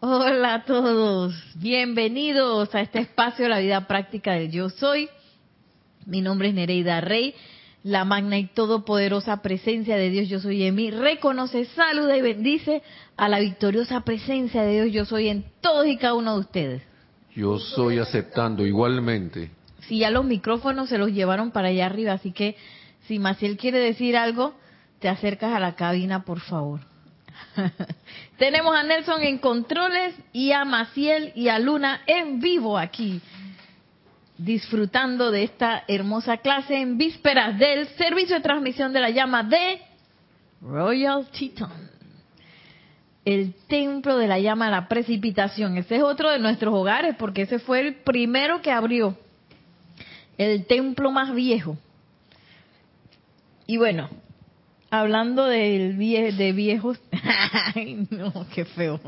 Hola a todos, bienvenidos a este espacio de la vida práctica del Yo Soy. Mi nombre es Nereida Rey, la magna y todopoderosa presencia de Dios Yo Soy en mí. Reconoce, saluda y bendice a la victoriosa presencia de Dios Yo Soy en todos y cada uno de ustedes. Yo soy aceptando igualmente. Si ya los micrófonos se los llevaron para allá arriba, así que si Maciel quiere decir algo, te acercas a la cabina, por favor. Tenemos a Nelson en controles y a Maciel y a Luna en vivo aquí, disfrutando de esta hermosa clase en vísperas del servicio de transmisión de la llama de Royal Teton. El templo de la llama de la precipitación. Ese es otro de nuestros hogares porque ese fue el primero que abrió. El templo más viejo. Y bueno, hablando de viejos, ay no, qué feo.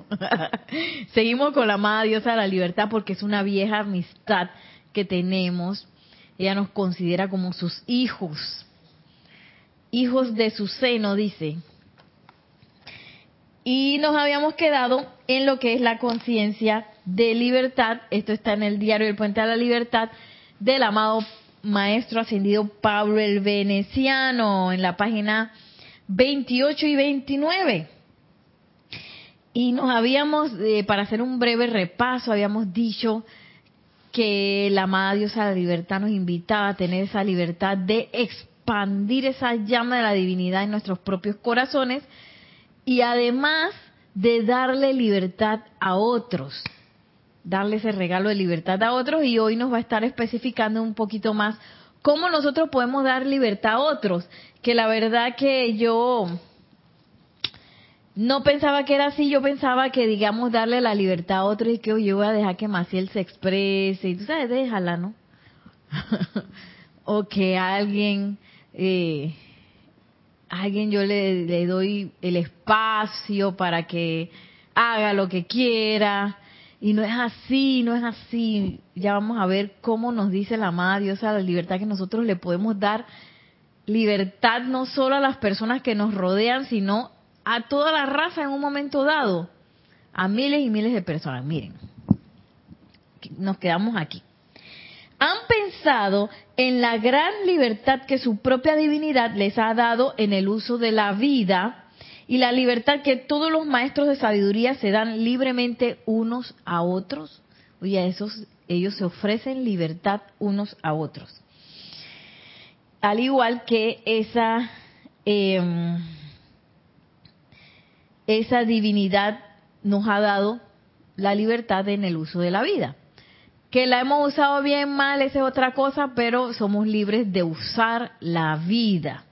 Seguimos con la amada diosa de la libertad porque es una vieja amistad que tenemos. Ella nos considera como sus hijos, hijos de su seno, dice. Y nos habíamos quedado en lo que es la conciencia de libertad. Esto está en el diario El Puente a la Libertad del amado Maestro Ascendido Pablo el Veneciano, en la página 28 y 29. Y nos habíamos, eh, para hacer un breve repaso, habíamos dicho que la amada diosa de la libertad nos invitaba a tener esa libertad de expandir esa llama de la divinidad en nuestros propios corazones y además de darle libertad a otros, darle ese regalo de libertad a otros y hoy nos va a estar especificando un poquito más cómo nosotros podemos dar libertad a otros, que la verdad que yo no pensaba que era así, yo pensaba que digamos darle la libertad a otros y que yo voy a dejar que Maciel se exprese, y tú sabes, déjala, ¿no? o que alguien, eh, alguien yo le, le doy el espacio para que haga lo que quiera, y no es así, no es así. Ya vamos a ver cómo nos dice la amada diosa la libertad que nosotros le podemos dar. Libertad no solo a las personas que nos rodean, sino a toda la raza en un momento dado. A miles y miles de personas. Miren, nos quedamos aquí. Han pensado en la gran libertad que su propia divinidad les ha dado en el uso de la vida y la libertad que todos los maestros de sabiduría se dan libremente unos a otros. Oye, esos, ellos se ofrecen libertad unos a otros. Al igual que esa, eh, esa divinidad nos ha dado la libertad en el uso de la vida. Que la hemos usado bien mal, esa es otra cosa, pero somos libres de usar la vida.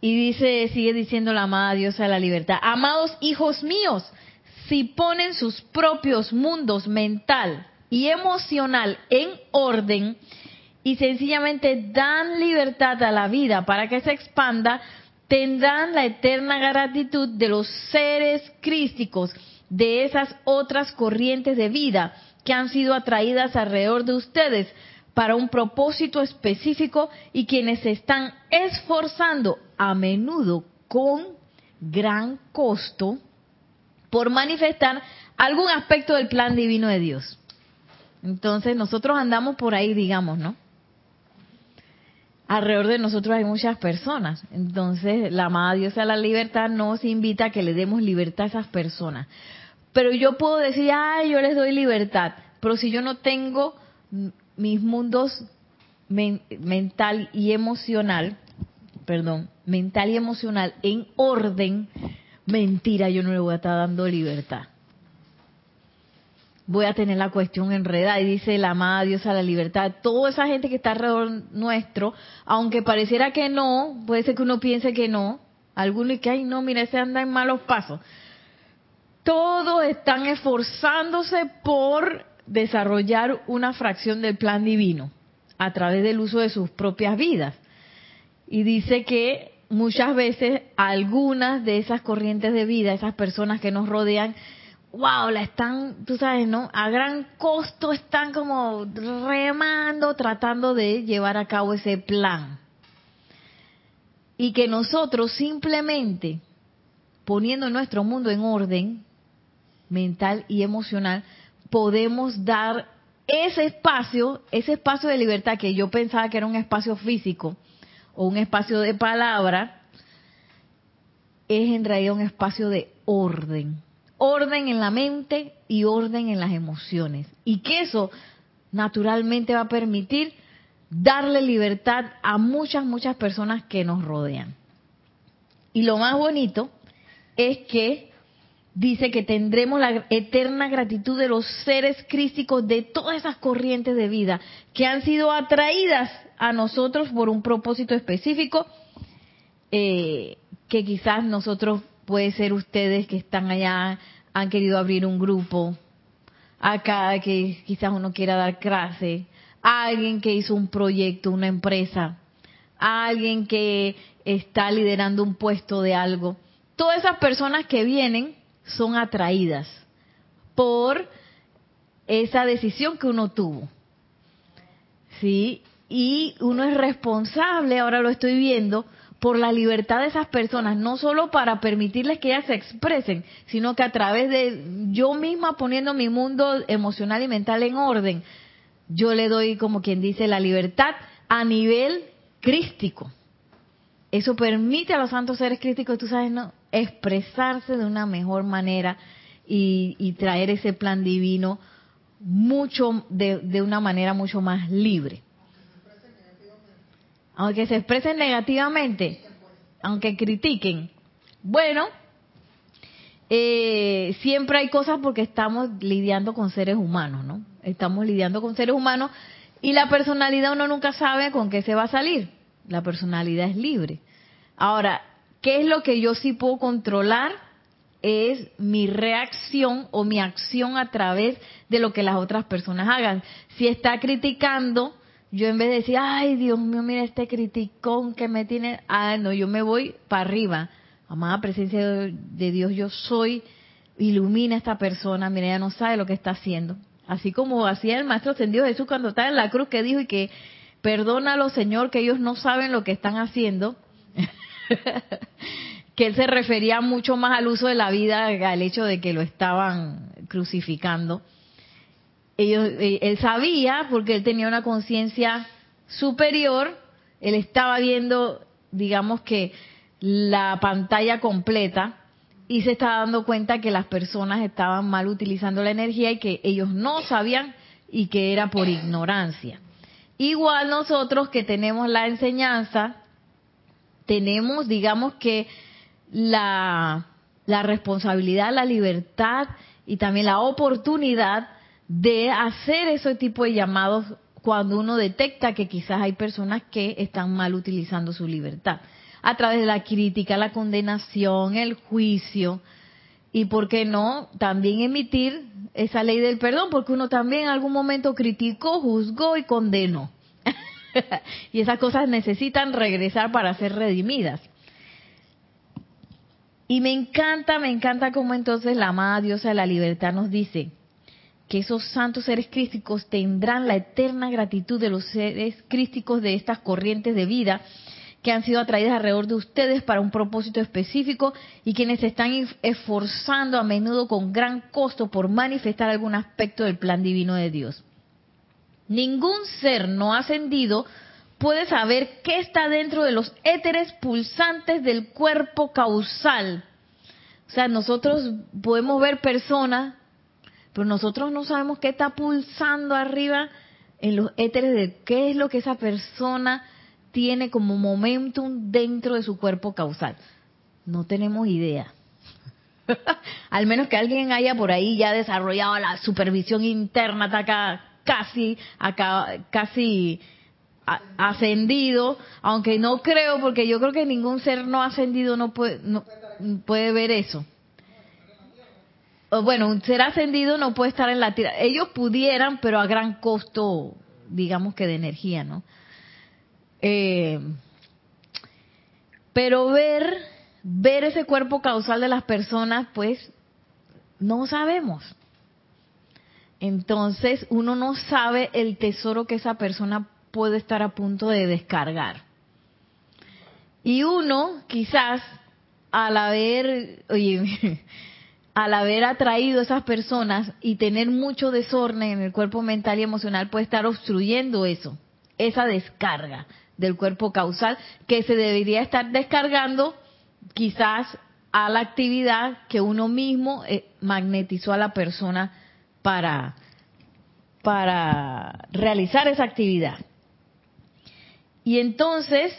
Y dice, sigue diciendo la amada diosa de la libertad, amados hijos míos, si ponen sus propios mundos mental y emocional en orden y sencillamente dan libertad a la vida para que se expanda, tendrán la eterna gratitud de los seres crísticos de esas otras corrientes de vida que han sido atraídas alrededor de ustedes para un propósito específico y quienes se están esforzando a menudo con gran costo por manifestar algún aspecto del plan divino de Dios. Entonces nosotros andamos por ahí, digamos, ¿no? Alrededor de nosotros hay muchas personas. Entonces la amada Diosa de la libertad nos invita a que le demos libertad a esas personas. Pero yo puedo decir, ay, yo les doy libertad. Pero si yo no tengo mis mundos mental y emocional, perdón, mental y emocional en orden, mentira, yo no le voy a estar dando libertad. Voy a tener la cuestión enredada y dice la amada Dios a la libertad. Toda esa gente que está alrededor nuestro, aunque pareciera que no, puede ser que uno piense que no, alguno y que, ay, no, mira, ese anda en malos pasos. Todos están esforzándose por desarrollar una fracción del plan divino a través del uso de sus propias vidas. Y dice que muchas veces algunas de esas corrientes de vida, esas personas que nos rodean, wow, la están, tú sabes, ¿no? A gran costo están como remando, tratando de llevar a cabo ese plan. Y que nosotros simplemente, poniendo nuestro mundo en orden, mental y emocional, podemos dar ese espacio, ese espacio de libertad que yo pensaba que era un espacio físico o un espacio de palabra, es en realidad un espacio de orden. Orden en la mente y orden en las emociones. Y que eso naturalmente va a permitir darle libertad a muchas, muchas personas que nos rodean. Y lo más bonito es que dice que tendremos la eterna gratitud de los seres crísticos de todas esas corrientes de vida que han sido atraídas a nosotros por un propósito específico, eh, que quizás nosotros, puede ser ustedes que están allá, han querido abrir un grupo, acá que quizás uno quiera dar clase, alguien que hizo un proyecto, una empresa, alguien que está liderando un puesto de algo. Todas esas personas que vienen son atraídas por esa decisión que uno tuvo. ¿Sí? Y uno es responsable, ahora lo estoy viendo, por la libertad de esas personas, no solo para permitirles que ellas se expresen, sino que a través de yo misma poniendo mi mundo emocional y mental en orden, yo le doy, como quien dice, la libertad a nivel crístico. Eso permite a los santos seres crísticos, tú sabes, ¿no? expresarse de una mejor manera y, traer ese plan divino mucho de una manera mucho más libre. Aunque se expresen negativamente, aunque critiquen. Bueno, eh, siempre hay cosas porque estamos lidiando con seres humanos, ¿no? Estamos lidiando con seres humanos y la personalidad uno nunca sabe con qué se va a salir. La personalidad es libre. Ahora, ¿qué es lo que yo sí puedo controlar? Es mi reacción o mi acción a través de lo que las otras personas hagan. Si está criticando, yo en vez de decir, ay Dios mío, mira este criticón que me tiene, ah, no, yo me voy para arriba. Amada presencia de Dios, yo soy, ilumina a esta persona, mira, ella no sabe lo que está haciendo. Así como hacía el Maestro Ascendido Jesús cuando estaba en la cruz que dijo y que perdónalo Señor que ellos no saben lo que están haciendo. que él se refería mucho más al uso de la vida, al hecho de que lo estaban crucificando. Ellos, eh, él sabía, porque él tenía una conciencia superior, él estaba viendo, digamos que, la pantalla completa y se está dando cuenta que las personas estaban mal utilizando la energía y que ellos no sabían y que era por ignorancia. Igual nosotros que tenemos la enseñanza, tenemos, digamos que, la, la responsabilidad, la libertad y también la oportunidad de hacer ese tipo de llamados cuando uno detecta que quizás hay personas que están mal utilizando su libertad a través de la crítica, la condenación, el juicio y, ¿por qué no?, también emitir esa ley del perdón, porque uno también en algún momento criticó, juzgó y condenó. y esas cosas necesitan regresar para ser redimidas. Y me encanta, me encanta cómo entonces la amada diosa de la libertad nos dice que esos santos seres crísticos tendrán la eterna gratitud de los seres crísticos de estas corrientes de vida que han sido atraídas alrededor de ustedes para un propósito específico y quienes se están esforzando a menudo con gran costo por manifestar algún aspecto del plan divino de Dios. Ningún ser no ascendido puede saber qué está dentro de los éteres pulsantes del cuerpo causal. O sea, nosotros podemos ver personas, pero nosotros no sabemos qué está pulsando arriba en los éteres de qué es lo que esa persona tiene como momentum dentro de su cuerpo causal. No tenemos idea. Al menos que alguien haya por ahí ya desarrollado la supervisión interna, está acá casi, acá, casi ascendido, aunque no creo, porque yo creo que ningún ser no ascendido no puede, no, puede ver eso. Bueno, un ser ascendido no puede estar en la tierra. Ellos pudieran, pero a gran costo, digamos que de energía, ¿no? Eh, pero ver, ver ese cuerpo causal de las personas, pues no sabemos. Entonces uno no sabe el tesoro que esa persona puede estar a punto de descargar. Y uno, quizás, al haber, oye, al haber atraído a esas personas y tener mucho desorden en el cuerpo mental y emocional puede estar obstruyendo eso, esa descarga del cuerpo causal que se debería estar descargando quizás a la actividad que uno mismo eh, magnetizó a la persona para, para realizar esa actividad. Y entonces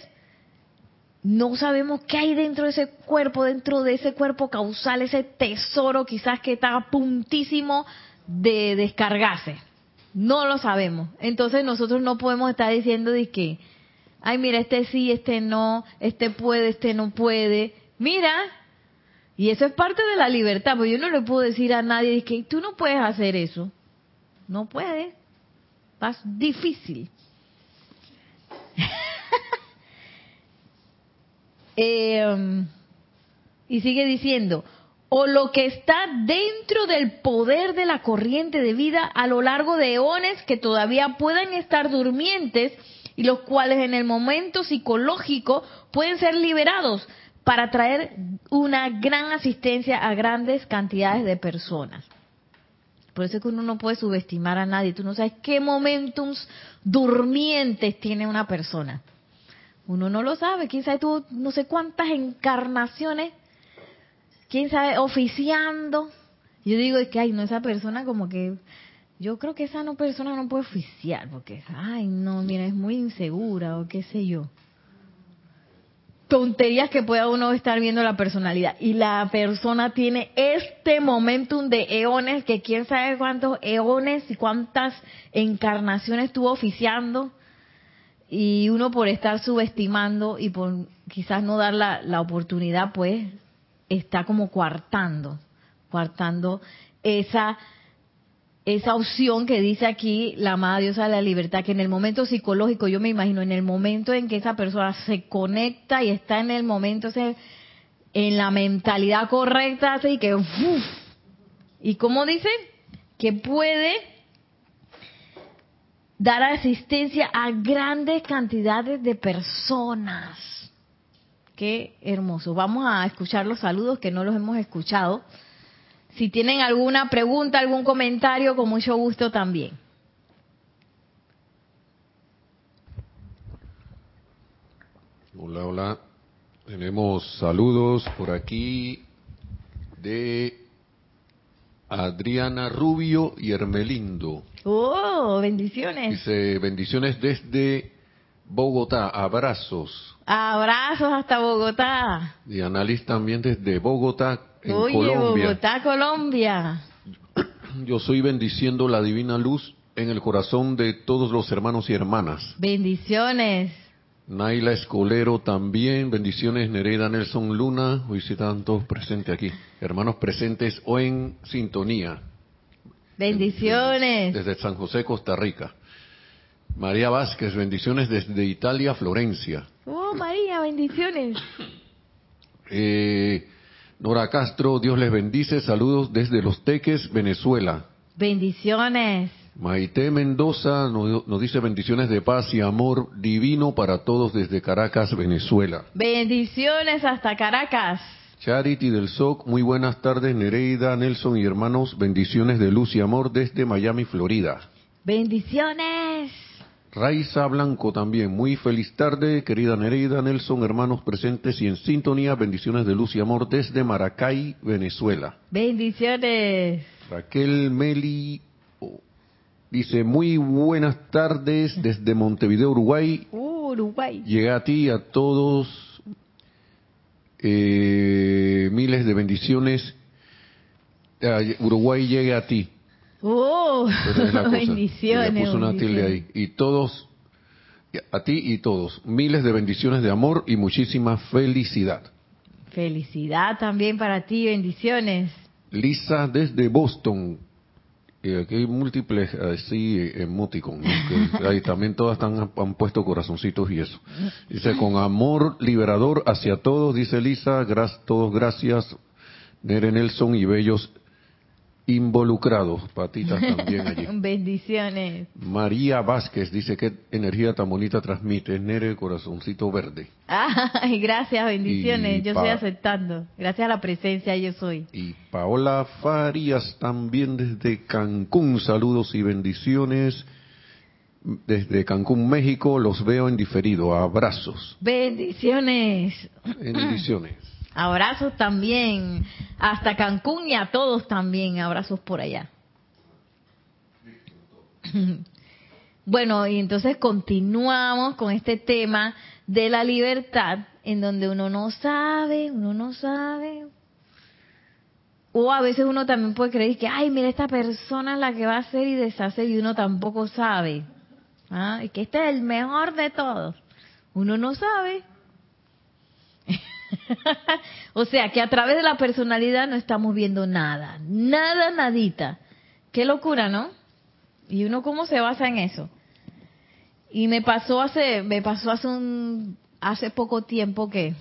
no sabemos qué hay dentro de ese cuerpo, dentro de ese cuerpo causal, ese tesoro quizás que está a puntísimo de descargarse. No lo sabemos. Entonces nosotros no podemos estar diciendo de que, ay, mira, este sí, este no, este puede, este no puede. Mira, y eso es parte de la libertad, porque yo no le puedo decir a nadie que tú no puedes hacer eso. No puedes. Es difícil. Eh, y sigue diciendo, o lo que está dentro del poder de la corriente de vida a lo largo de eones que todavía puedan estar durmientes y los cuales en el momento psicológico pueden ser liberados para traer una gran asistencia a grandes cantidades de personas. Por eso es que uno no puede subestimar a nadie. Tú no sabes qué momentos durmientes tiene una persona. Uno no lo sabe, quién sabe tú, no sé cuántas encarnaciones, quién sabe, oficiando. Yo digo, es que, ay, no, esa persona como que, yo creo que esa no persona no puede oficiar, porque, ay, no, mira, es muy insegura o qué sé yo. Tonterías que pueda uno estar viendo la personalidad. Y la persona tiene este momentum de eones, que quién sabe cuántos eones y cuántas encarnaciones estuvo oficiando y uno por estar subestimando y por quizás no dar la, la oportunidad, pues está como coartando, coartando esa esa opción que dice aquí la amada diosa de la libertad, que en el momento psicológico, yo me imagino, en el momento en que esa persona se conecta y está en el momento, en la mentalidad correcta, así que, y como dice, que puede dar asistencia a grandes cantidades de personas. Qué hermoso. Vamos a escuchar los saludos que no los hemos escuchado. Si tienen alguna pregunta, algún comentario, con mucho gusto también. Hola, hola. Tenemos saludos por aquí de Adriana Rubio y Hermelindo. Oh, bendiciones. Dice, bendiciones desde Bogotá, abrazos. Abrazos hasta Bogotá. Y Annalise también desde Bogotá, en Oye, Colombia. Bogotá, Colombia. Yo soy bendiciendo la divina luz en el corazón de todos los hermanos y hermanas. Bendiciones. Naila Escolero también, bendiciones Nereida Nelson Luna, hoy sí están todos presentes aquí, hermanos presentes o en sintonía. Bendiciones. Desde San José, Costa Rica. María Vázquez, bendiciones desde Italia, Florencia. Oh, María, bendiciones. Eh, Nora Castro, Dios les bendice, saludos desde Los Teques, Venezuela. Bendiciones. Maite Mendoza nos, nos dice bendiciones de paz y amor divino para todos desde Caracas, Venezuela. Bendiciones hasta Caracas. Charity del SOC, muy buenas tardes Nereida, Nelson y hermanos, bendiciones de luz y amor desde Miami, Florida. Bendiciones. Raiza Blanco también, muy feliz tarde, querida Nereida, Nelson, hermanos presentes y en sintonía, bendiciones de luz y amor desde Maracay, Venezuela. Bendiciones. Raquel Meli dice, muy buenas tardes desde Montevideo, Uruguay. Uh, Uruguay. Llega a ti, a todos, eh, miles de bendiciones. Uruguay llegue a ti. Oh, bendiciones. Le puso una tilde ahí. Y todos, a ti y todos, miles de bendiciones de amor y muchísima felicidad. Felicidad también para ti, bendiciones. Lisa desde Boston. Eh, aquí hay múltiples así emoticons, ¿no? que ahí también todas están, han puesto corazoncitos y eso. Dice, con amor liberador hacia todos, dice Lisa, gras, todos gracias, Nere Nelson y bellos involucrados. Patitas también allí. Bendiciones. María Vázquez dice que energía tan bonita transmite. Nere, corazoncito verde. Ay, gracias, bendiciones. Y yo estoy aceptando. Gracias a la presencia, yo soy. Y Paola Farías también desde Cancún. Saludos y bendiciones. Desde Cancún, México, los veo en diferido. Abrazos. Bendiciones. Bendiciones. Abrazos también. Hasta Cancún y a todos también. Abrazos por allá. Bueno, y entonces continuamos con este tema de la libertad, en donde uno no sabe, uno no sabe. O a veces uno también puede creer que, ay, mira, esta persona es la que va a hacer y deshacer y uno tampoco sabe. Ah, y que este es el mejor de todos. Uno no sabe. o sea, que a través de la personalidad no estamos viendo nada, nada, nadita. Qué locura, ¿no? Y uno cómo se basa en eso. Y me pasó hace, me pasó hace un, hace poco tiempo que,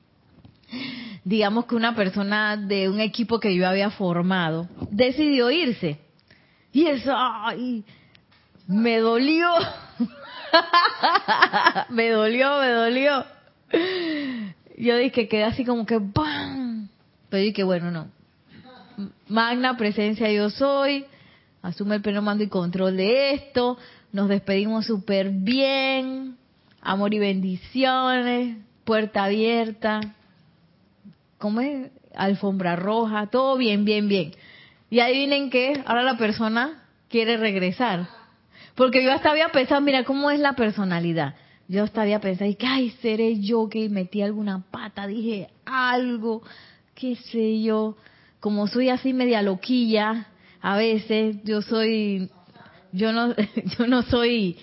digamos que una persona de un equipo que yo había formado decidió irse. Y eso, ay, me dolió. me dolió, me dolió. Yo dije, quedé así como que ¡bam! Pero dije, bueno, no. Magna presencia yo soy. Asume el pleno mando y control de esto. Nos despedimos súper bien. Amor y bendiciones. Puerta abierta. ¿Cómo es? Alfombra roja. Todo bien, bien, bien. Y adivinen qué. Ahora la persona quiere regresar. Porque yo hasta había pensado, mira cómo es la personalidad. Yo hasta había pensado, que, ay, seré yo que metí alguna pata, dije algo, qué sé yo. Como soy así media loquilla, a veces yo soy, yo no, yo no soy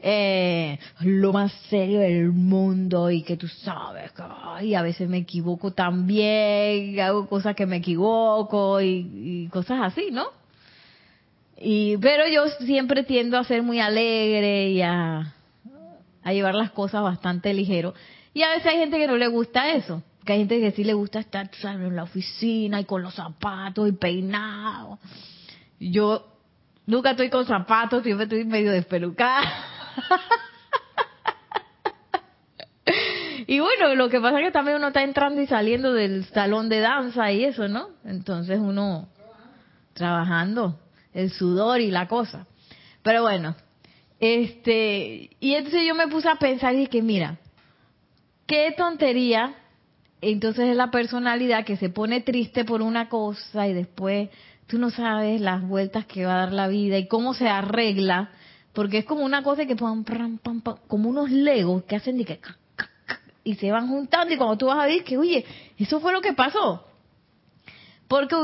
eh, lo más serio del mundo y que tú sabes, que, ay, a veces me equivoco también, hago cosas que me equivoco y, y cosas así, ¿no? Y, pero yo siempre tiendo a ser muy alegre y a, a llevar las cosas bastante ligero. Y a veces hay gente que no le gusta eso. Que hay gente que sí le gusta estar sabes, en la oficina y con los zapatos y peinado. Yo nunca estoy con zapatos, siempre estoy medio despelucada. y bueno, lo que pasa es que también uno está entrando y saliendo del salón de danza y eso, ¿no? Entonces uno trabajando, el sudor y la cosa. Pero bueno, este, y entonces yo me puse a pensar y dije, mira, qué tontería, entonces es la personalidad que se pone triste por una cosa y después tú no sabes las vueltas que va a dar la vida y cómo se arregla, porque es como una cosa que pam, pam, pam, pam, como unos legos que hacen de que y se van juntando y cuando tú vas a ver que, oye, eso fue lo que pasó. Porque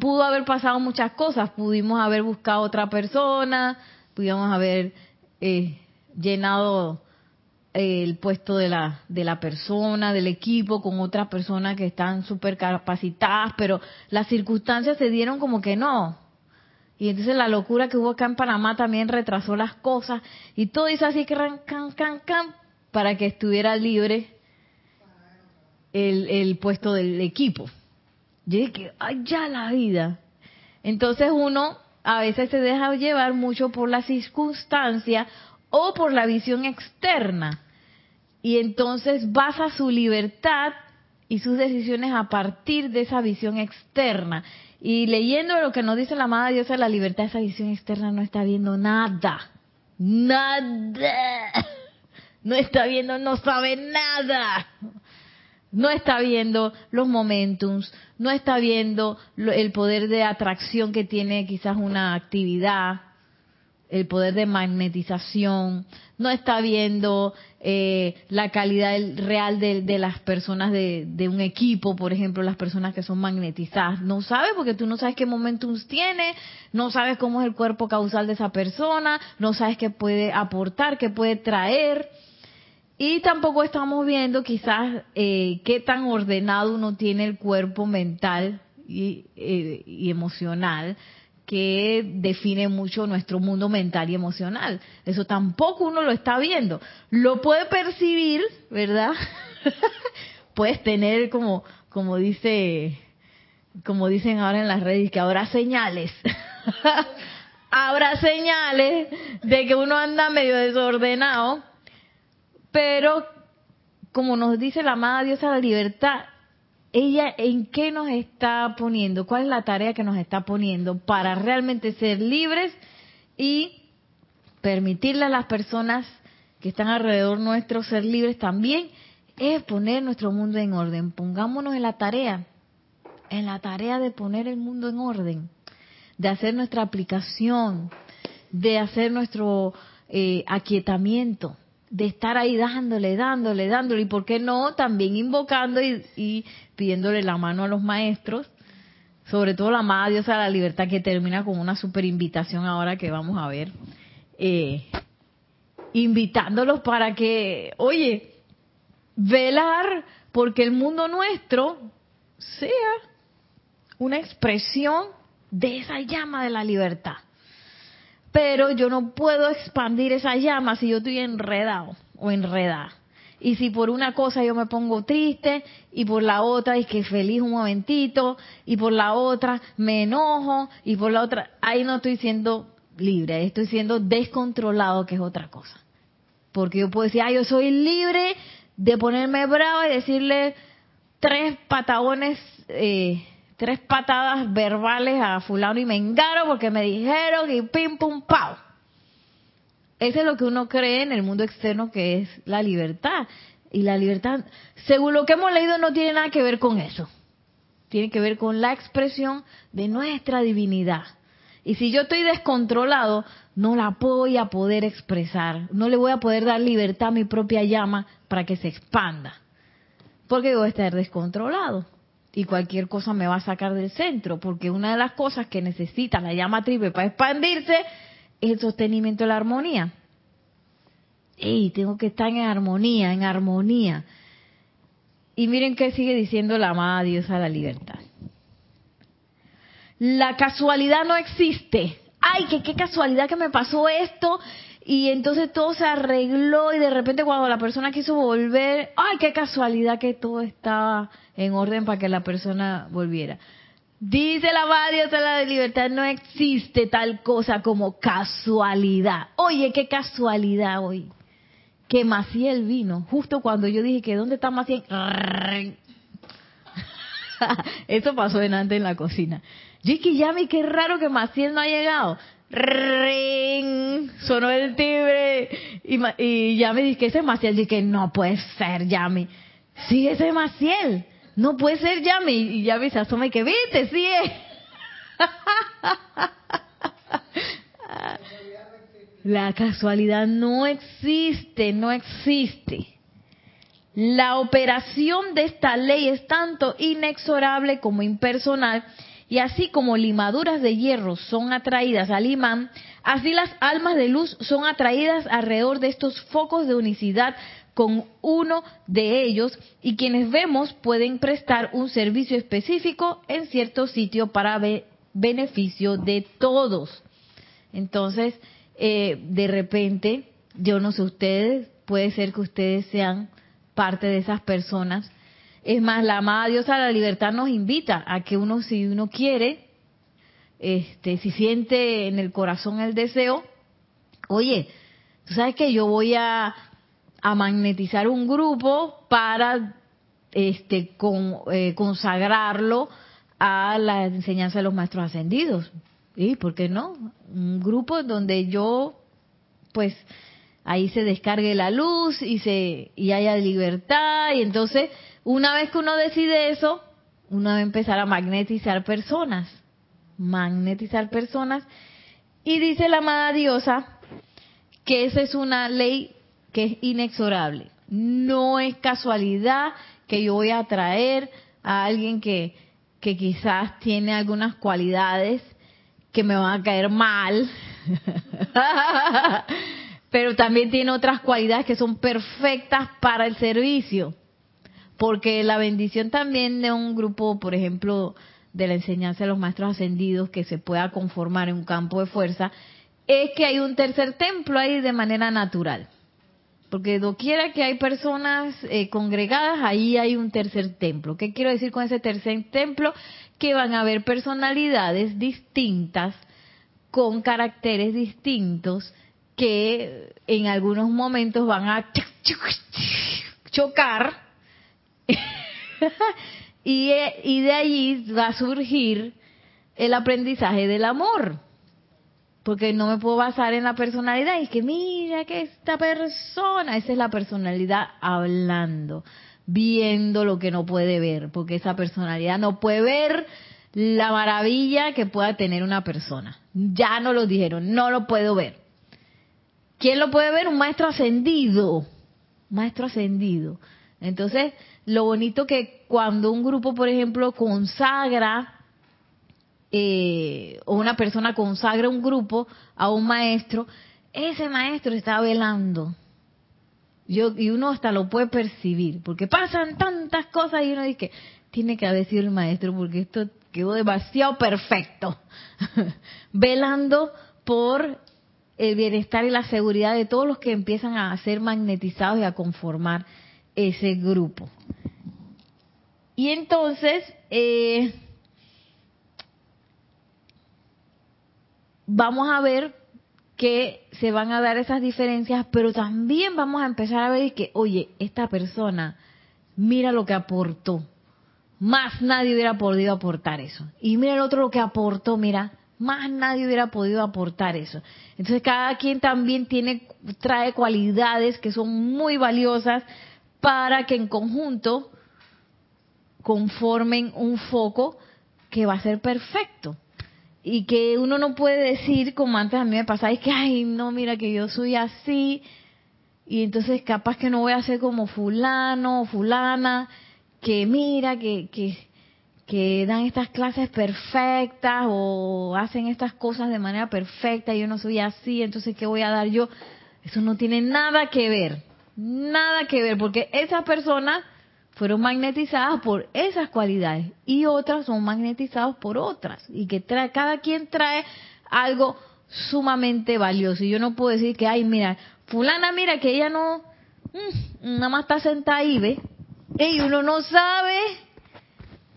pudo haber pasado muchas cosas, pudimos haber buscado otra persona, pudimos haber eh, llenado eh, el puesto de la, de la persona, del equipo, con otras personas que están súper capacitadas, pero las circunstancias se dieron como que no. Y entonces la locura que hubo acá en Panamá también retrasó las cosas y todo hizo así que ran, can, can, can, para que estuviera libre el, el puesto del equipo. Yo dije, ay, ya la vida. Entonces uno a veces se deja llevar mucho por la circunstancia o por la visión externa. Y entonces basa su libertad y sus decisiones a partir de esa visión externa. Y leyendo lo que nos dice la amada diosa de la libertad, esa visión externa no está viendo nada. Nada. No está viendo, no sabe nada no está viendo los momentums, no está viendo el poder de atracción que tiene quizás una actividad, el poder de magnetización, no está viendo eh, la calidad real de, las personas de, un equipo, por ejemplo, las personas que son magnetizadas. No sabe porque tú no sabes qué momentums tiene, no sabes cómo es el cuerpo causal de esa persona, no sabes qué puede aportar, qué puede traer. Y tampoco estamos viendo quizás eh, qué tan ordenado uno tiene el cuerpo mental y, eh, y emocional que define mucho nuestro mundo mental y emocional. Eso tampoco uno lo está viendo. Lo puede percibir, ¿verdad? Puedes tener como, como dice como dicen ahora en las redes, que habrá señales. habrá señales de que uno anda medio desordenado, pero como nos dice la amada diosa de la libertad, ella en qué nos está poniendo, cuál es la tarea que nos está poniendo para realmente ser libres y permitirle a las personas que están alrededor nuestro ser libres también, es poner nuestro mundo en orden. Pongámonos en la tarea, en la tarea de poner el mundo en orden, de hacer nuestra aplicación, de hacer nuestro eh, aquietamiento, de estar ahí dándole, dándole, dándole, y por qué no, también invocando y, pidiéndole la mano a los maestros, sobre todo la amada diosa de la libertad que termina con una super invitación ahora que vamos a ver, eh, invitándolos para que, oye, velar porque el mundo nuestro sea una expresión de esa llama de la libertad pero yo no puedo expandir esa llama si yo estoy enredado o enredada. Y si por una cosa yo me pongo triste y por la otra es que feliz un momentito y por la otra me enojo y por la otra, ahí no estoy siendo libre, estoy siendo descontrolado, que es otra cosa. Porque yo puedo decir, ah, yo soy libre de ponerme bravo y decirle tres patagones eh, tres patadas verbales a fulano y mengaro porque me dijeron y pim pum pau. Eso es lo que uno cree en el mundo externo que es la libertad. Y la libertad, según lo que hemos leído, no tiene nada que ver con eso. Tiene que ver con la expresión de nuestra divinidad. Y si yo estoy descontrolado, no la voy a poder expresar. No le voy a poder dar libertad a mi propia llama para que se expanda. Porque voy a estar descontrolado y cualquier cosa me va a sacar del centro, porque una de las cosas que necesita la llama triple para expandirse es el sostenimiento de la armonía. Y tengo que estar en armonía, en armonía. Y miren qué sigue diciendo la amada diosa de la libertad. La casualidad no existe. Ay, que qué casualidad que me pasó esto y entonces todo se arregló y de repente cuando la persona quiso volver, ay, qué casualidad que todo estaba en orden para que la persona volviera. Dice la de la libertad, no existe tal cosa como casualidad. Oye, qué casualidad hoy. Que Maciel vino, justo cuando yo dije que ¿dónde está Maciel? Eso pasó delante en la cocina. Yo dije, Yami, qué raro que Maciel no ha llegado. Ring, sonó el timbre y, y ya me dije, ese es Maciel. Dije, no puede ser, Yami. Sí, ese es Maciel. No puede ser, Yami. Y Yami se asoma y que, viste, sí es. La casualidad no existe, no existe. La operación de esta ley es tanto inexorable como impersonal y así como limaduras de hierro son atraídas al imán, así las almas de luz son atraídas alrededor de estos focos de unicidad con uno de ellos y quienes vemos pueden prestar un servicio específico en cierto sitio para beneficio de todos. Entonces, eh, de repente, yo no sé ustedes, puede ser que ustedes sean parte de esas personas es más, la amada diosa de la libertad nos invita a que uno, si uno quiere, este, si siente en el corazón el deseo, oye, tú sabes que yo voy a, a magnetizar un grupo para este, con, eh, consagrarlo a la enseñanza de los maestros ascendidos. ¿Y por qué no? Un grupo donde yo, pues, ahí se descargue la luz y se y haya libertad y entonces una vez que uno decide eso, uno debe empezar a magnetizar personas, magnetizar personas. Y dice la amada diosa que esa es una ley que es inexorable. No es casualidad que yo voy a atraer a alguien que, que quizás tiene algunas cualidades que me van a caer mal, pero también tiene otras cualidades que son perfectas para el servicio porque la bendición también de un grupo, por ejemplo, de la enseñanza de los maestros ascendidos que se pueda conformar en un campo de fuerza, es que hay un tercer templo ahí de manera natural. Porque doquiera que hay personas eh, congregadas, ahí hay un tercer templo. ¿Qué quiero decir con ese tercer templo? Que van a haber personalidades distintas, con caracteres distintos, que en algunos momentos van a chocar. y, y de allí va a surgir el aprendizaje del amor porque no me puedo basar en la personalidad y que mira que esta persona, esa es la personalidad hablando, viendo lo que no puede ver, porque esa personalidad no puede ver la maravilla que pueda tener una persona. Ya no lo dijeron, no lo puedo ver. ¿Quién lo puede ver? Un maestro ascendido, maestro ascendido. Entonces, lo bonito que cuando un grupo, por ejemplo, consagra eh, o una persona consagra un grupo a un maestro, ese maestro está velando. Yo, y uno hasta lo puede percibir, porque pasan tantas cosas y uno dice tiene que haber sido el maestro porque esto quedó demasiado perfecto. velando por el bienestar y la seguridad de todos los que empiezan a ser magnetizados y a conformar ese grupo. Y entonces, eh, vamos a ver que se van a dar esas diferencias, pero también vamos a empezar a ver que, oye, esta persona, mira lo que aportó. Más nadie hubiera podido aportar eso. Y mira el otro lo que aportó, mira, más nadie hubiera podido aportar eso. Entonces cada quien también tiene, trae cualidades que son muy valiosas para que en conjunto conformen un foco que va a ser perfecto. Y que uno no puede decir como antes a mí me pasaba, es que, ay, no, mira que yo soy así, y entonces capaz que no voy a ser como fulano o fulana, que mira, que, que, que dan estas clases perfectas o hacen estas cosas de manera perfecta yo no soy así, entonces ¿qué voy a dar yo? Eso no tiene nada que ver, nada que ver, porque esa persona fueron magnetizadas por esas cualidades y otras son magnetizadas por otras y que trae, cada quien trae algo sumamente valioso. Y yo no puedo decir que ay mira fulana mira que ella no mm, nada más está sentada ahí ve y uno no sabe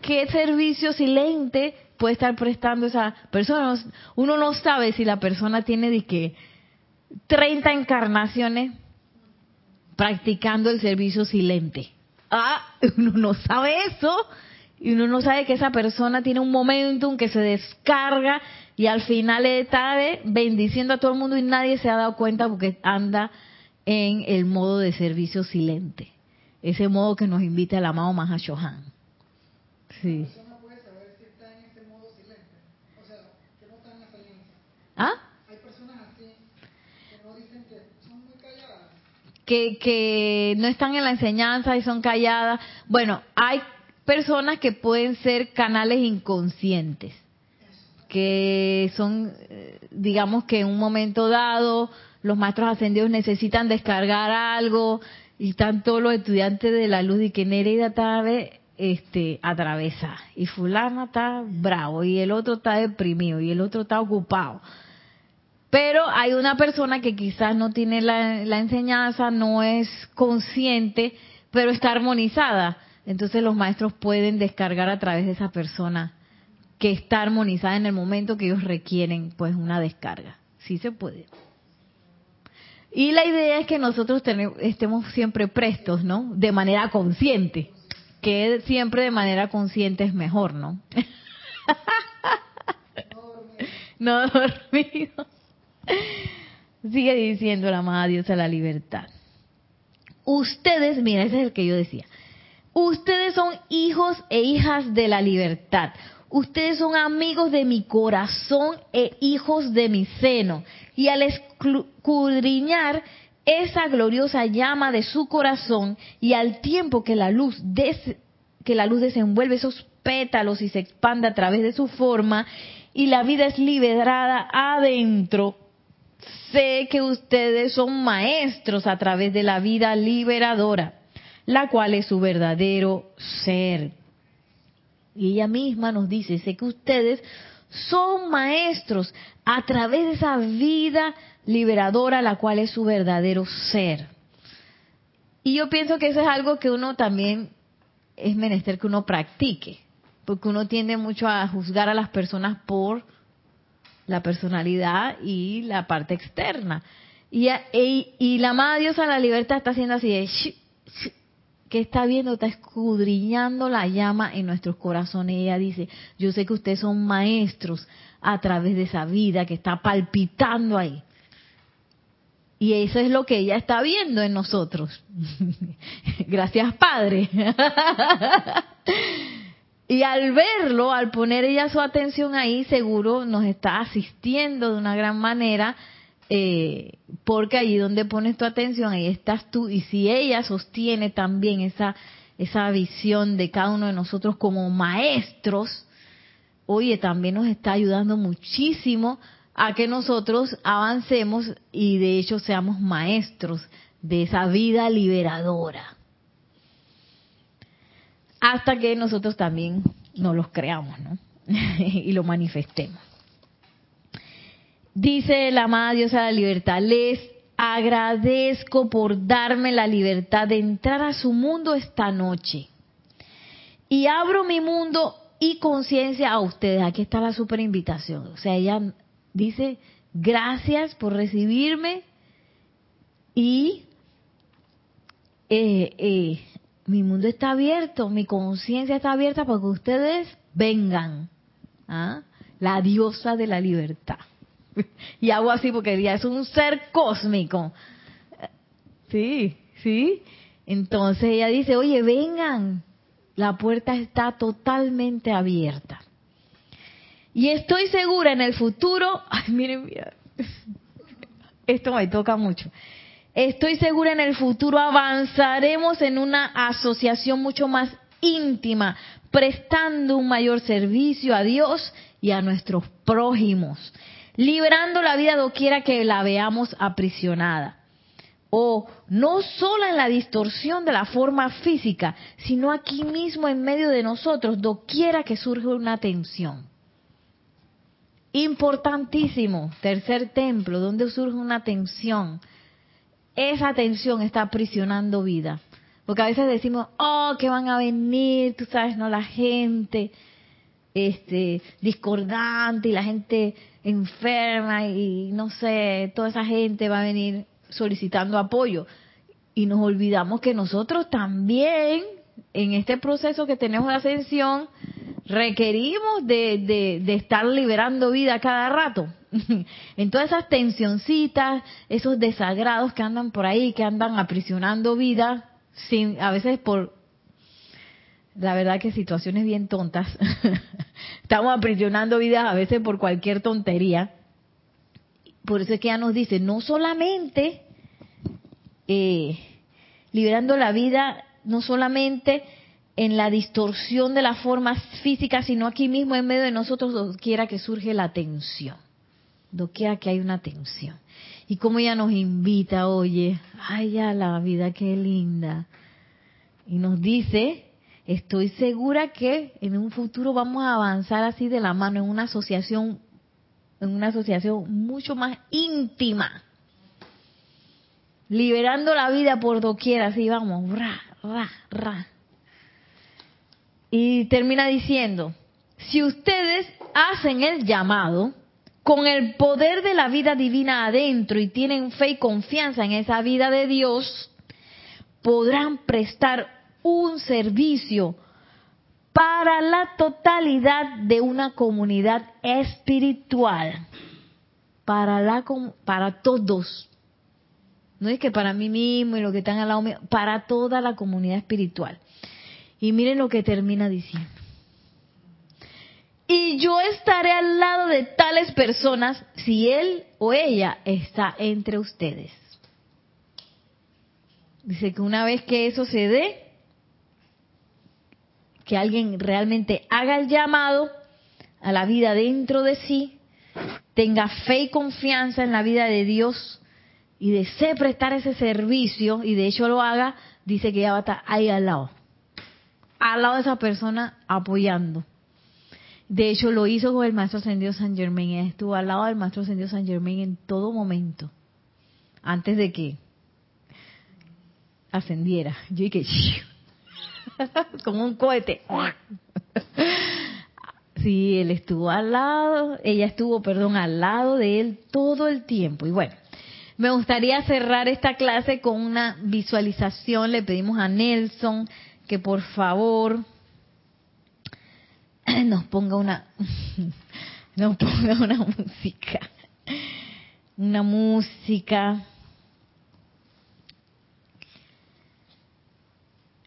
qué servicio silente puede estar prestando esa persona. Uno no sabe si la persona tiene de que 30 encarnaciones practicando el servicio silente Ah, uno no sabe eso. Y uno no sabe que esa persona tiene un momentum que se descarga y al final está bendiciendo a todo el mundo y nadie se ha dado cuenta porque anda en el modo de servicio silente. Ese modo que nos invita el amado Mahashohan. Sí. ¿Ah? Que, no están en la enseñanza y son calladas. Bueno, hay personas que pueden ser canales inconscientes, que son, eh, digamos que en un momento dado los maestros ascendidos necesitan descargar algo y están todos los estudiantes de la luz y que Nereida está este, atravesa y fulana está bravo y el otro está deprimido y el otro está ocupado pero hay una persona que quizás no tiene la, enseñanza, no es consciente, pero está armonizada. Entonces los maestros pueden descargar a través de esa persona que está armonizada en el momento que ellos requieren pues una descarga. Sí se puede. Y la idea es que nosotros estemos siempre prestos, ¿no? De manera consciente. Que siempre de manera consciente es mejor, ¿no? no dormido. Sigue diciendo la amada diosa la libertad. Ustedes, mira, ese es el que yo decía. Ustedes son hijos e hijas de la libertad. Ustedes son amigos de mi corazón e hijos de mi seno. Y al escudriñar esa gloriosa llama de su corazón y al tiempo que la luz que la luz desenvuelve esos pétalos y se expande a través de su forma y la vida es liberada adentro, sé que ustedes son maestros a través de la vida liberadora, la cual es su verdadero ser. Y ella misma nos dice, sé que ustedes son maestros a través de esa vida liberadora, la cual es su verdadero ser. Y yo pienso que eso es algo que uno también es menester que uno practique, porque uno tiende mucho a juzgar a las personas por la personalidad y la parte externa. Y, y, la amada diosa la libertad está haciendo así de, que está viendo, está escudriñando la llama en nuestros corazones. ella dice, yo sé que ustedes son maestros a través de esa vida que está palpitando ahí. Y eso es lo que ella está viendo en nosotros. Gracias, Padre. y al verlo, al poner ella su atención ahí, seguro nos está asistiendo de una gran manera eh, porque allí donde pones tu atención, ahí estás tú, y si ella sostiene también esa, esa visión de cada uno de nosotros como maestros, oye, también nos está ayudando muchísimo a que nosotros avancemos y de hecho seamos maestros de esa vida liberadora. Hasta que nosotros también nos los creamos, ¿no? y lo manifestemos. Dice la amada diosa de la libertad, les agradezco por darme la libertad de entrar a su mundo esta noche. Y abro mi mundo y conciencia a ustedes. Aquí está la super invitación. O sea, ella dice, gracias por recibirme y eh, eh, mi mundo está abierto, mi conciencia está abierta para que ustedes vengan. ¿Ah? La diosa de la libertad. y hago así porque ella es un ser cósmico. Sí, sí. Entonces ella dice, oye, vengan, la puerta está totalmente abierta. Y estoy segura en el futuro, ay, miren, mira, esto me toca mucho. Estoy segura en el futuro avanzaremos en una asociación mucho más íntima, prestando un mayor servicio a Dios y a nuestros prójimos liberando la vida doquiera que la veamos aprisionada. O no solo en la distorsión de la forma física, sino aquí mismo en medio de nosotros, doquiera que surge una tensión. Importantísimo, tercer templo, donde surge una tensión. Esa tensión está aprisionando vida. Porque a veces decimos, oh, que van a venir, tú sabes, no, la gente este discordante y la gente enferma y no sé, toda esa gente va a venir solicitando apoyo. Y nos olvidamos que nosotros también, en este proceso que tenemos de ascensión, requerimos de, de, estar liberando vida cada rato. en todas esas tensioncitas, esos desagrados que andan por ahí, que andan aprisionando vida, sin, a veces por, la verdad que situaciones bien tontas. Estamos aprisionando vidas a veces por cualquier tontería. Por eso es que ella nos dice, no solamente eh, liberando la vida, no solamente en la distorsión de las formas físicas, sino aquí mismo en medio de nosotros, doquiera que surge la tensión, doquiera que hay una tensión. Y como ella nos invita, oye, ay, ya la vida, qué linda. Y nos dice estoy segura que en un futuro vamos a avanzar así de la mano en una asociación, en una asociación mucho más íntima, liberando la vida por doquier, así vamos, ra, ra, ra. Y termina diciendo, si ustedes hacen el llamado con el poder de la vida divina adentro y tienen fe y confianza en esa vida de Dios, podrán prestar un servicio para la totalidad de una comunidad espiritual. Para, la, para todos. No es que para mí mismo y lo que están al lado mío, para toda la comunidad espiritual. Y miren lo que termina diciendo. Y yo estaré al lado de tales personas si él o ella está entre ustedes. Dice que una vez que eso se dé, que alguien realmente haga el llamado a la vida dentro de sí, tenga fe y confianza en la vida de Dios y desee prestar ese servicio y de hecho lo haga, dice que ya va a estar ahí al lado, al lado de esa persona apoyando. De hecho lo hizo con el Maestro Ascendido San Germain, estuvo al lado del Maestro Ascendido San Germain en todo momento, antes de que ascendiera. Yo dije, como un cohete. Sí, él estuvo al lado, ella estuvo, perdón, al lado de él todo el tiempo. Y bueno, me gustaría cerrar esta clase con una visualización. Le pedimos a Nelson que por favor nos ponga una nos ponga una música. Una música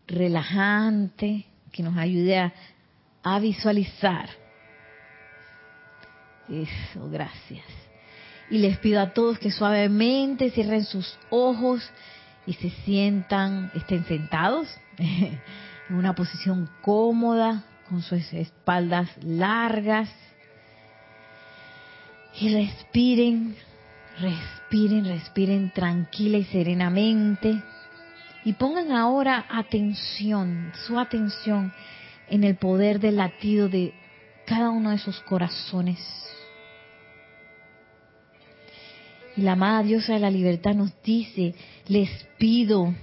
relajante que nos ayude a, a visualizar. Eso, gracias. Y les pido a todos que suavemente cierren sus ojos y se sientan, estén sentados en una posición cómoda, con sus espaldas largas. Y respiren, respiren, respiren tranquila y serenamente. Y pongan ahora atención, su atención en el poder del latido de cada uno de sus corazones. Y la amada diosa de la libertad nos dice, les pido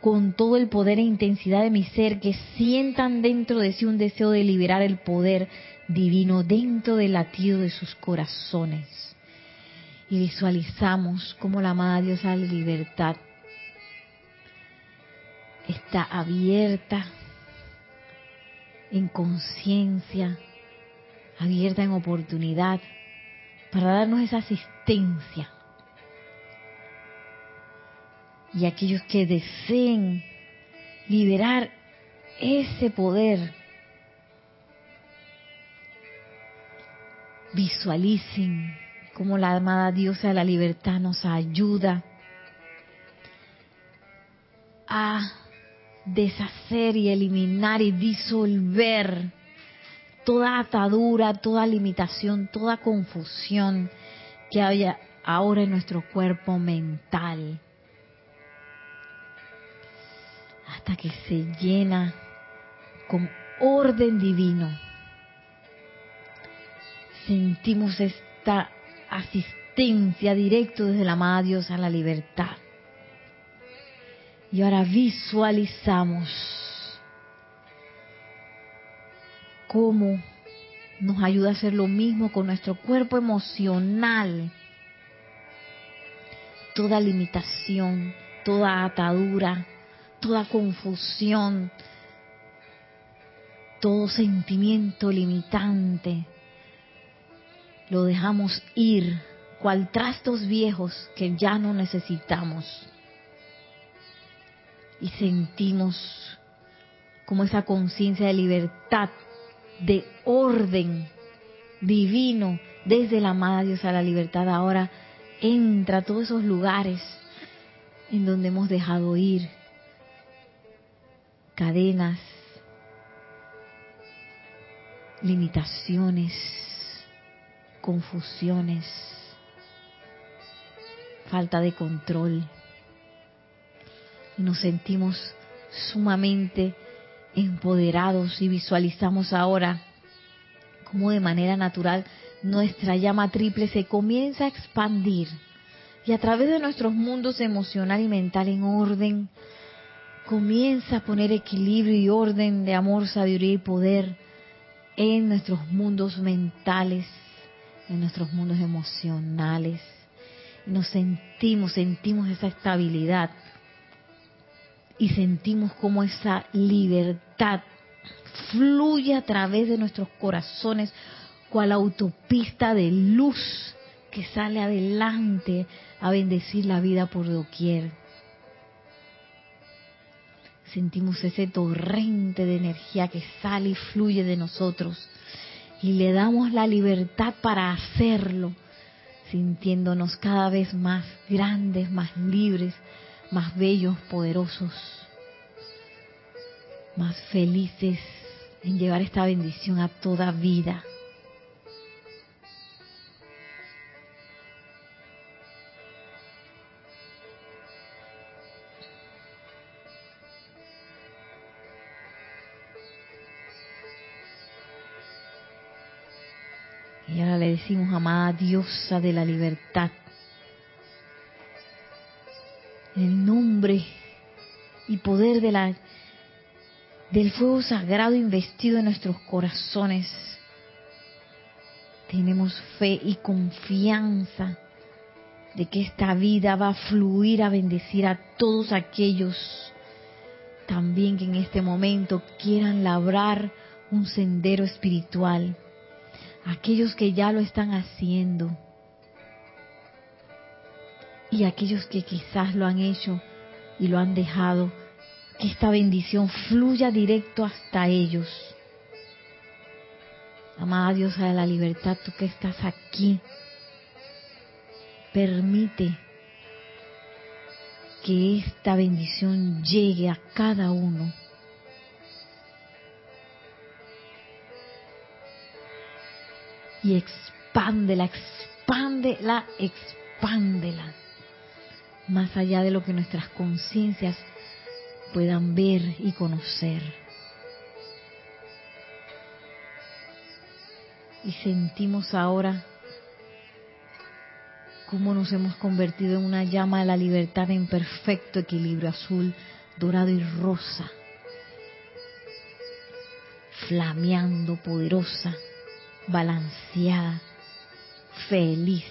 con todo el poder e intensidad de mi ser que sientan dentro de sí un deseo de liberar el poder divino dentro del latido de sus corazones. Y visualizamos como la amada diosa de la libertad está abierta en conciencia, abierta en oportunidad para darnos esa asistencia. Y aquellos que deseen liberar ese poder, visualicen cómo la amada diosa de la libertad nos ayuda a deshacer y eliminar y disolver toda atadura, toda limitación, toda confusión que haya ahora en nuestro cuerpo mental. Hasta que se llena con orden divino. Sentimos esta asistencia directo desde la amada Dios a la libertad. Y ahora visualizamos cómo nos ayuda a hacer lo mismo con nuestro cuerpo emocional. Toda limitación, toda atadura, toda confusión, todo sentimiento limitante, lo dejamos ir, cual trastos viejos que ya no necesitamos. Y sentimos como esa conciencia de libertad, de orden divino desde la amada Dios a la libertad. Ahora entra a todos esos lugares en donde hemos dejado ir cadenas, limitaciones, confusiones, falta de control. Nos sentimos sumamente empoderados y visualizamos ahora cómo de manera natural nuestra llama triple se comienza a expandir y a través de nuestros mundos emocional y mental en orden comienza a poner equilibrio y orden de amor, sabiduría y poder en nuestros mundos mentales, en nuestros mundos emocionales. Nos sentimos, sentimos esa estabilidad y sentimos como esa libertad fluye a través de nuestros corazones cual autopista de luz que sale adelante a bendecir la vida por doquier. Sentimos ese torrente de energía que sale y fluye de nosotros y le damos la libertad para hacerlo, sintiéndonos cada vez más grandes, más libres, más bellos, poderosos, más felices en llevar esta bendición a toda vida. Y ahora le decimos, amada diosa de la libertad, el nombre y poder de la del fuego sagrado investido en nuestros corazones. Tenemos fe y confianza de que esta vida va a fluir a bendecir a todos aquellos también que en este momento quieran labrar un sendero espiritual, aquellos que ya lo están haciendo y aquellos que quizás lo han hecho y lo han dejado, que esta bendición fluya directo hasta ellos. Amada Diosa de la libertad, tú que estás aquí, permite que esta bendición llegue a cada uno. Y expándela, expándela, expándela. Más allá de lo que nuestras conciencias puedan ver y conocer. Y sentimos ahora cómo nos hemos convertido en una llama de la libertad en perfecto equilibrio azul, dorado y rosa, flameando, poderosa, balanceada, feliz.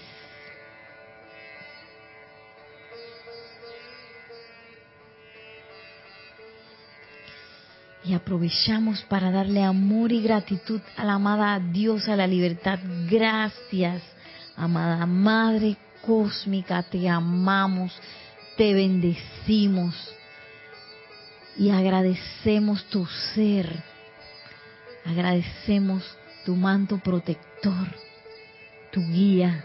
Y aprovechamos para darle amor y gratitud a la amada diosa de la libertad. Gracias, amada Madre cósmica, te amamos, te bendecimos y agradecemos tu ser. Agradecemos tu manto protector, tu guía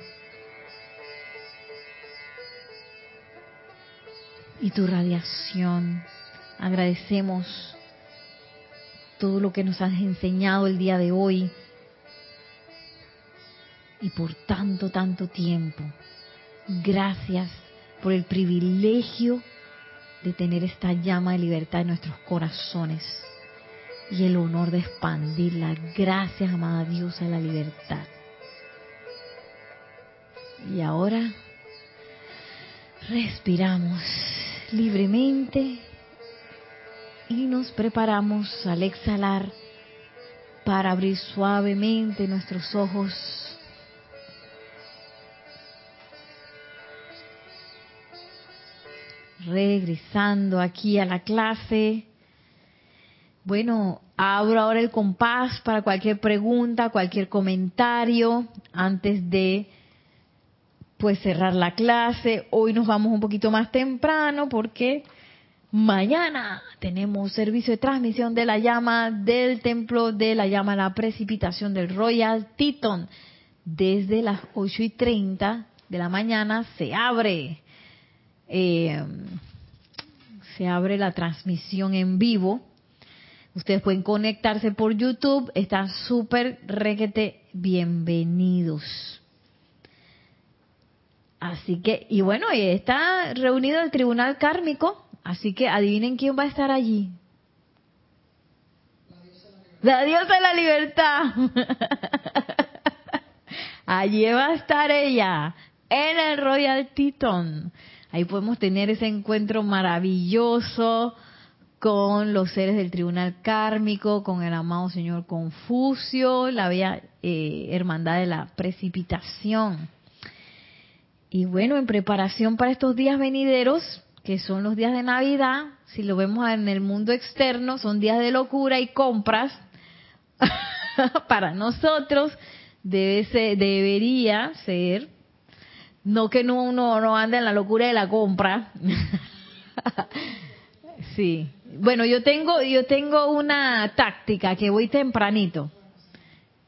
y tu radiación. Agradecemos todo lo que nos has enseñado el día de hoy y por tanto, tanto tiempo. Gracias por el privilegio de tener esta llama de libertad en nuestros corazones y el honor de expandirla. Gracias, amada diosa la libertad. Y ahora respiramos libremente y nos preparamos al exhalar para abrir suavemente nuestros ojos. Regresando aquí a la clase. Bueno, abro ahora el compás para cualquier pregunta, cualquier comentario antes de pues cerrar la clase. Hoy nos vamos un poquito más temprano porque Mañana tenemos servicio de transmisión de la llama del templo de la llama la precipitación del Royal Teton. Desde las 8 y 30 de la mañana se abre, eh, se abre la transmisión en vivo. Ustedes pueden conectarse por YouTube. Están súper requete bienvenidos. Así que, y bueno, está reunido el Tribunal Kármico Así que adivinen quién va a estar allí. La diosa de la libertad. allí va a estar ella, en el Royal Teton. Ahí podemos tener ese encuentro maravilloso con los seres del tribunal kármico, con el amado señor Confucio, la bella eh, hermandad de la precipitación. Y bueno, en preparación para estos días venideros, que son los días de Navidad, si lo vemos en el mundo externo, son días de locura y compras. Para nosotros debe ser, debería ser, no que no, uno no ande en la locura de la compra. sí. Bueno, yo tengo, yo tengo una táctica que voy tempranito.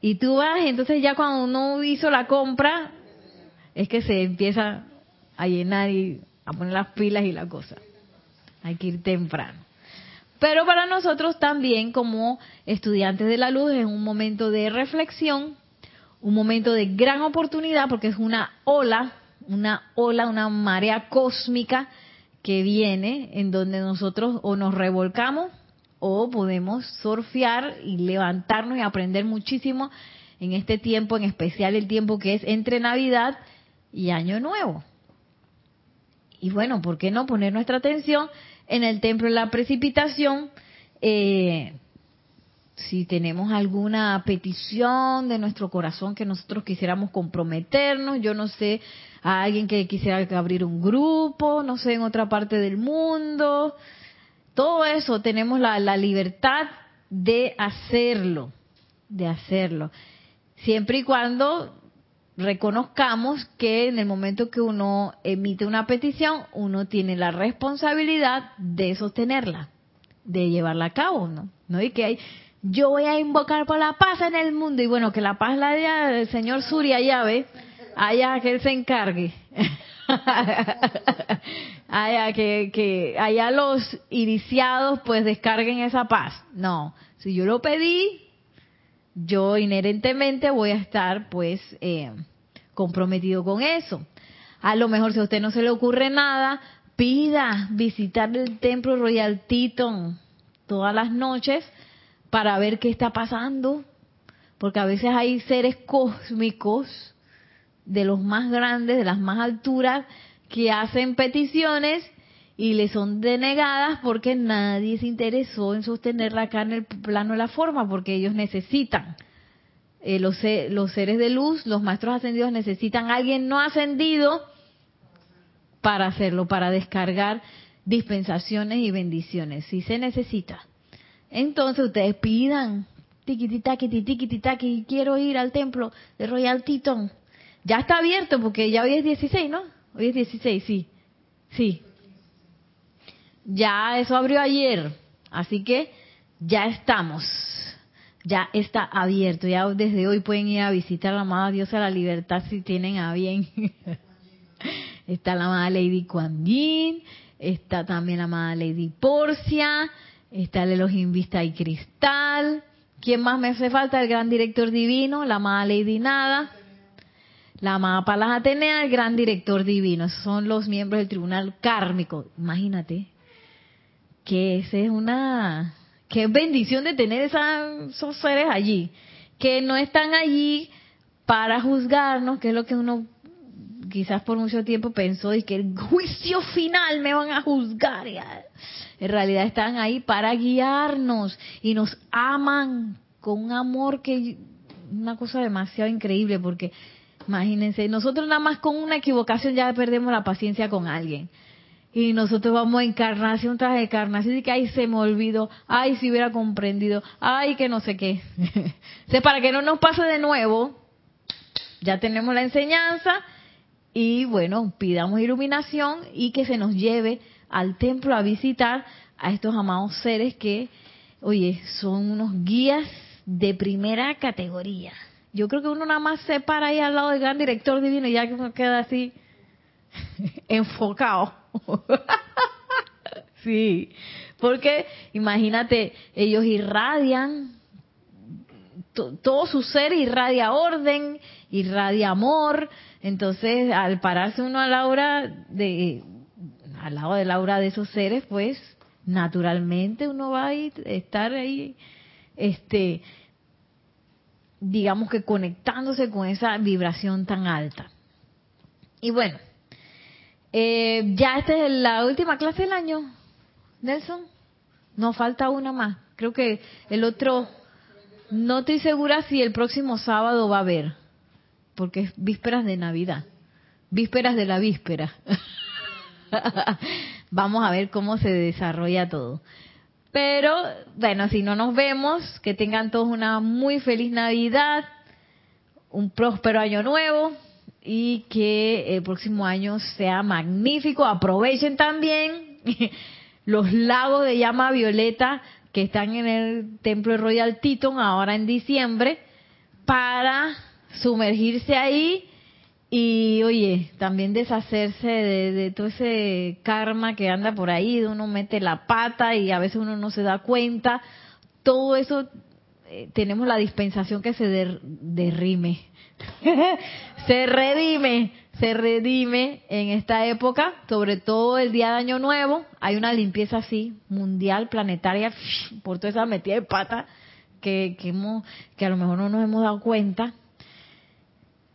Y tú vas, entonces ya cuando uno hizo la compra, es que se empieza a llenar y a poner las pilas y la cosa. Hay que ir temprano. Pero para nosotros también como estudiantes de la luz es un momento de reflexión, un momento de gran oportunidad porque es una ola, una ola, una marea cósmica que viene en donde nosotros o nos revolcamos o podemos surfear y levantarnos y aprender muchísimo en este tiempo, en especial el tiempo que es entre Navidad y Año Nuevo. Y bueno, ¿por qué no poner nuestra atención en el templo de la precipitación, eh, si tenemos alguna petición de nuestro corazón que nosotros quisiéramos comprometernos, yo no sé, a alguien que quisiera abrir un grupo, no sé, en otra parte del mundo, todo eso tenemos la, la libertad de hacerlo, de hacerlo, siempre y cuando reconozcamos que en el momento que uno emite una petición, uno tiene la responsabilidad de sostenerla, de llevarla a cabo, ¿no? No y que hay, yo voy a invocar por la paz en el mundo. Y bueno, que la paz la dé el señor Surya llave, allá que él se encargue. allá que, que allá los iniciados pues descarguen esa paz. No, si yo lo pedí, yo inherentemente voy a estar pues eh, comprometido con eso. A lo mejor si a usted no se le ocurre nada, pida visitar el templo Royal Teton todas las noches para ver qué está pasando, porque a veces hay seres cósmicos de los más grandes, de las más alturas, que hacen peticiones y le son denegadas porque nadie se interesó en sostenerla acá en el plano de la forma, porque ellos necesitan. Eh, los, los seres de luz, los maestros ascendidos necesitan a alguien no ascendido para hacerlo, para descargar dispensaciones y bendiciones. Si se necesita. Entonces ustedes pidan, tiquititaki, tiquititaki, quiero ir al templo de Royal Teton. Ya está abierto porque ya hoy es 16, ¿no? Hoy es 16, sí. Sí, ya eso abrió ayer, así que ya estamos, ya está abierto, ya desde hoy pueden ir a visitar a la amada diosa de la libertad si tienen a bien. está la amada Lady Kuan está también la amada Lady Porcia, está el Elohim Vista y Cristal. ¿Quién más me hace falta? El gran director divino, la amada Lady Nada. La amada Palas Atenea, el gran director divino. Son los miembros del tribunal kármico. Imagínate, que esa es una qué bendición de tener esos seres allí, que no están allí para juzgarnos, que es lo que uno quizás por mucho tiempo pensó y que el juicio final me van a juzgar. En realidad están ahí para guiarnos y nos aman con un amor que una cosa demasiado increíble porque imagínense, nosotros nada más con una equivocación ya perdemos la paciencia con alguien y nosotros vamos a encarnación tras encarnación y que ay se me olvidó, ay si hubiera comprendido, ay que no sé qué. o para que no nos pase de nuevo, ya tenemos la enseñanza y bueno, pidamos iluminación y que se nos lleve al templo a visitar a estos amados seres que, oye, son unos guías de primera categoría. Yo creo que uno nada más se para ahí al lado del gran director divino y ya que uno queda así enfocado. Sí, porque imagínate, ellos irradian, todo su ser irradia orden, irradia amor, entonces al pararse uno a la hora de, al lado de la hora de esos seres, pues naturalmente uno va a estar ahí, este, digamos que conectándose con esa vibración tan alta. Y bueno, eh, ya esta es la última clase del año, Nelson. Nos falta una más. Creo que el otro, no estoy segura si el próximo sábado va a haber, porque es vísperas de Navidad, vísperas de la víspera. Vamos a ver cómo se desarrolla todo. Pero bueno, si no nos vemos, que tengan todos una muy feliz Navidad, un próspero año nuevo y que el próximo año sea magnífico. Aprovechen también los lagos de llama violeta que están en el templo de Royal Teton ahora en diciembre para sumergirse ahí y oye, también deshacerse de, todo ese karma que anda por ahí, de uno mete la pata y a veces uno no se da cuenta. Todo eso eh, tenemos la dispensación que se derrime se redime, se redime en esta época, sobre todo el día de Año Nuevo, hay una limpieza así, mundial, planetaria, por toda esa metida de pata que, que, hemos, que a lo mejor no nos hemos dado cuenta.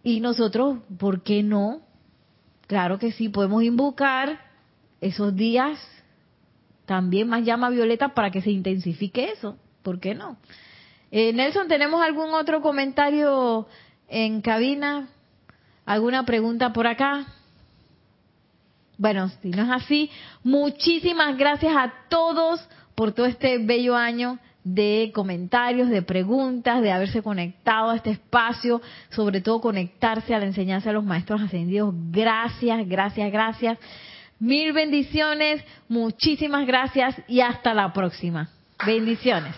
Y nosotros, ¿por qué no? Claro que sí, podemos invocar esos días también más llama violeta para que se intensifique eso. ¿Por qué no? Eh, Nelson, ¿tenemos algún otro comentario en cabina? ¿Alguna pregunta por acá? Bueno, si no es así, muchísimas gracias a todos por todo este bello año de comentarios, de preguntas, de haberse conectado a este espacio, sobre todo conectarse a la enseñanza de los maestros ascendidos. Gracias, gracias, gracias. Mil bendiciones, muchísimas gracias y hasta la próxima. Bendiciones.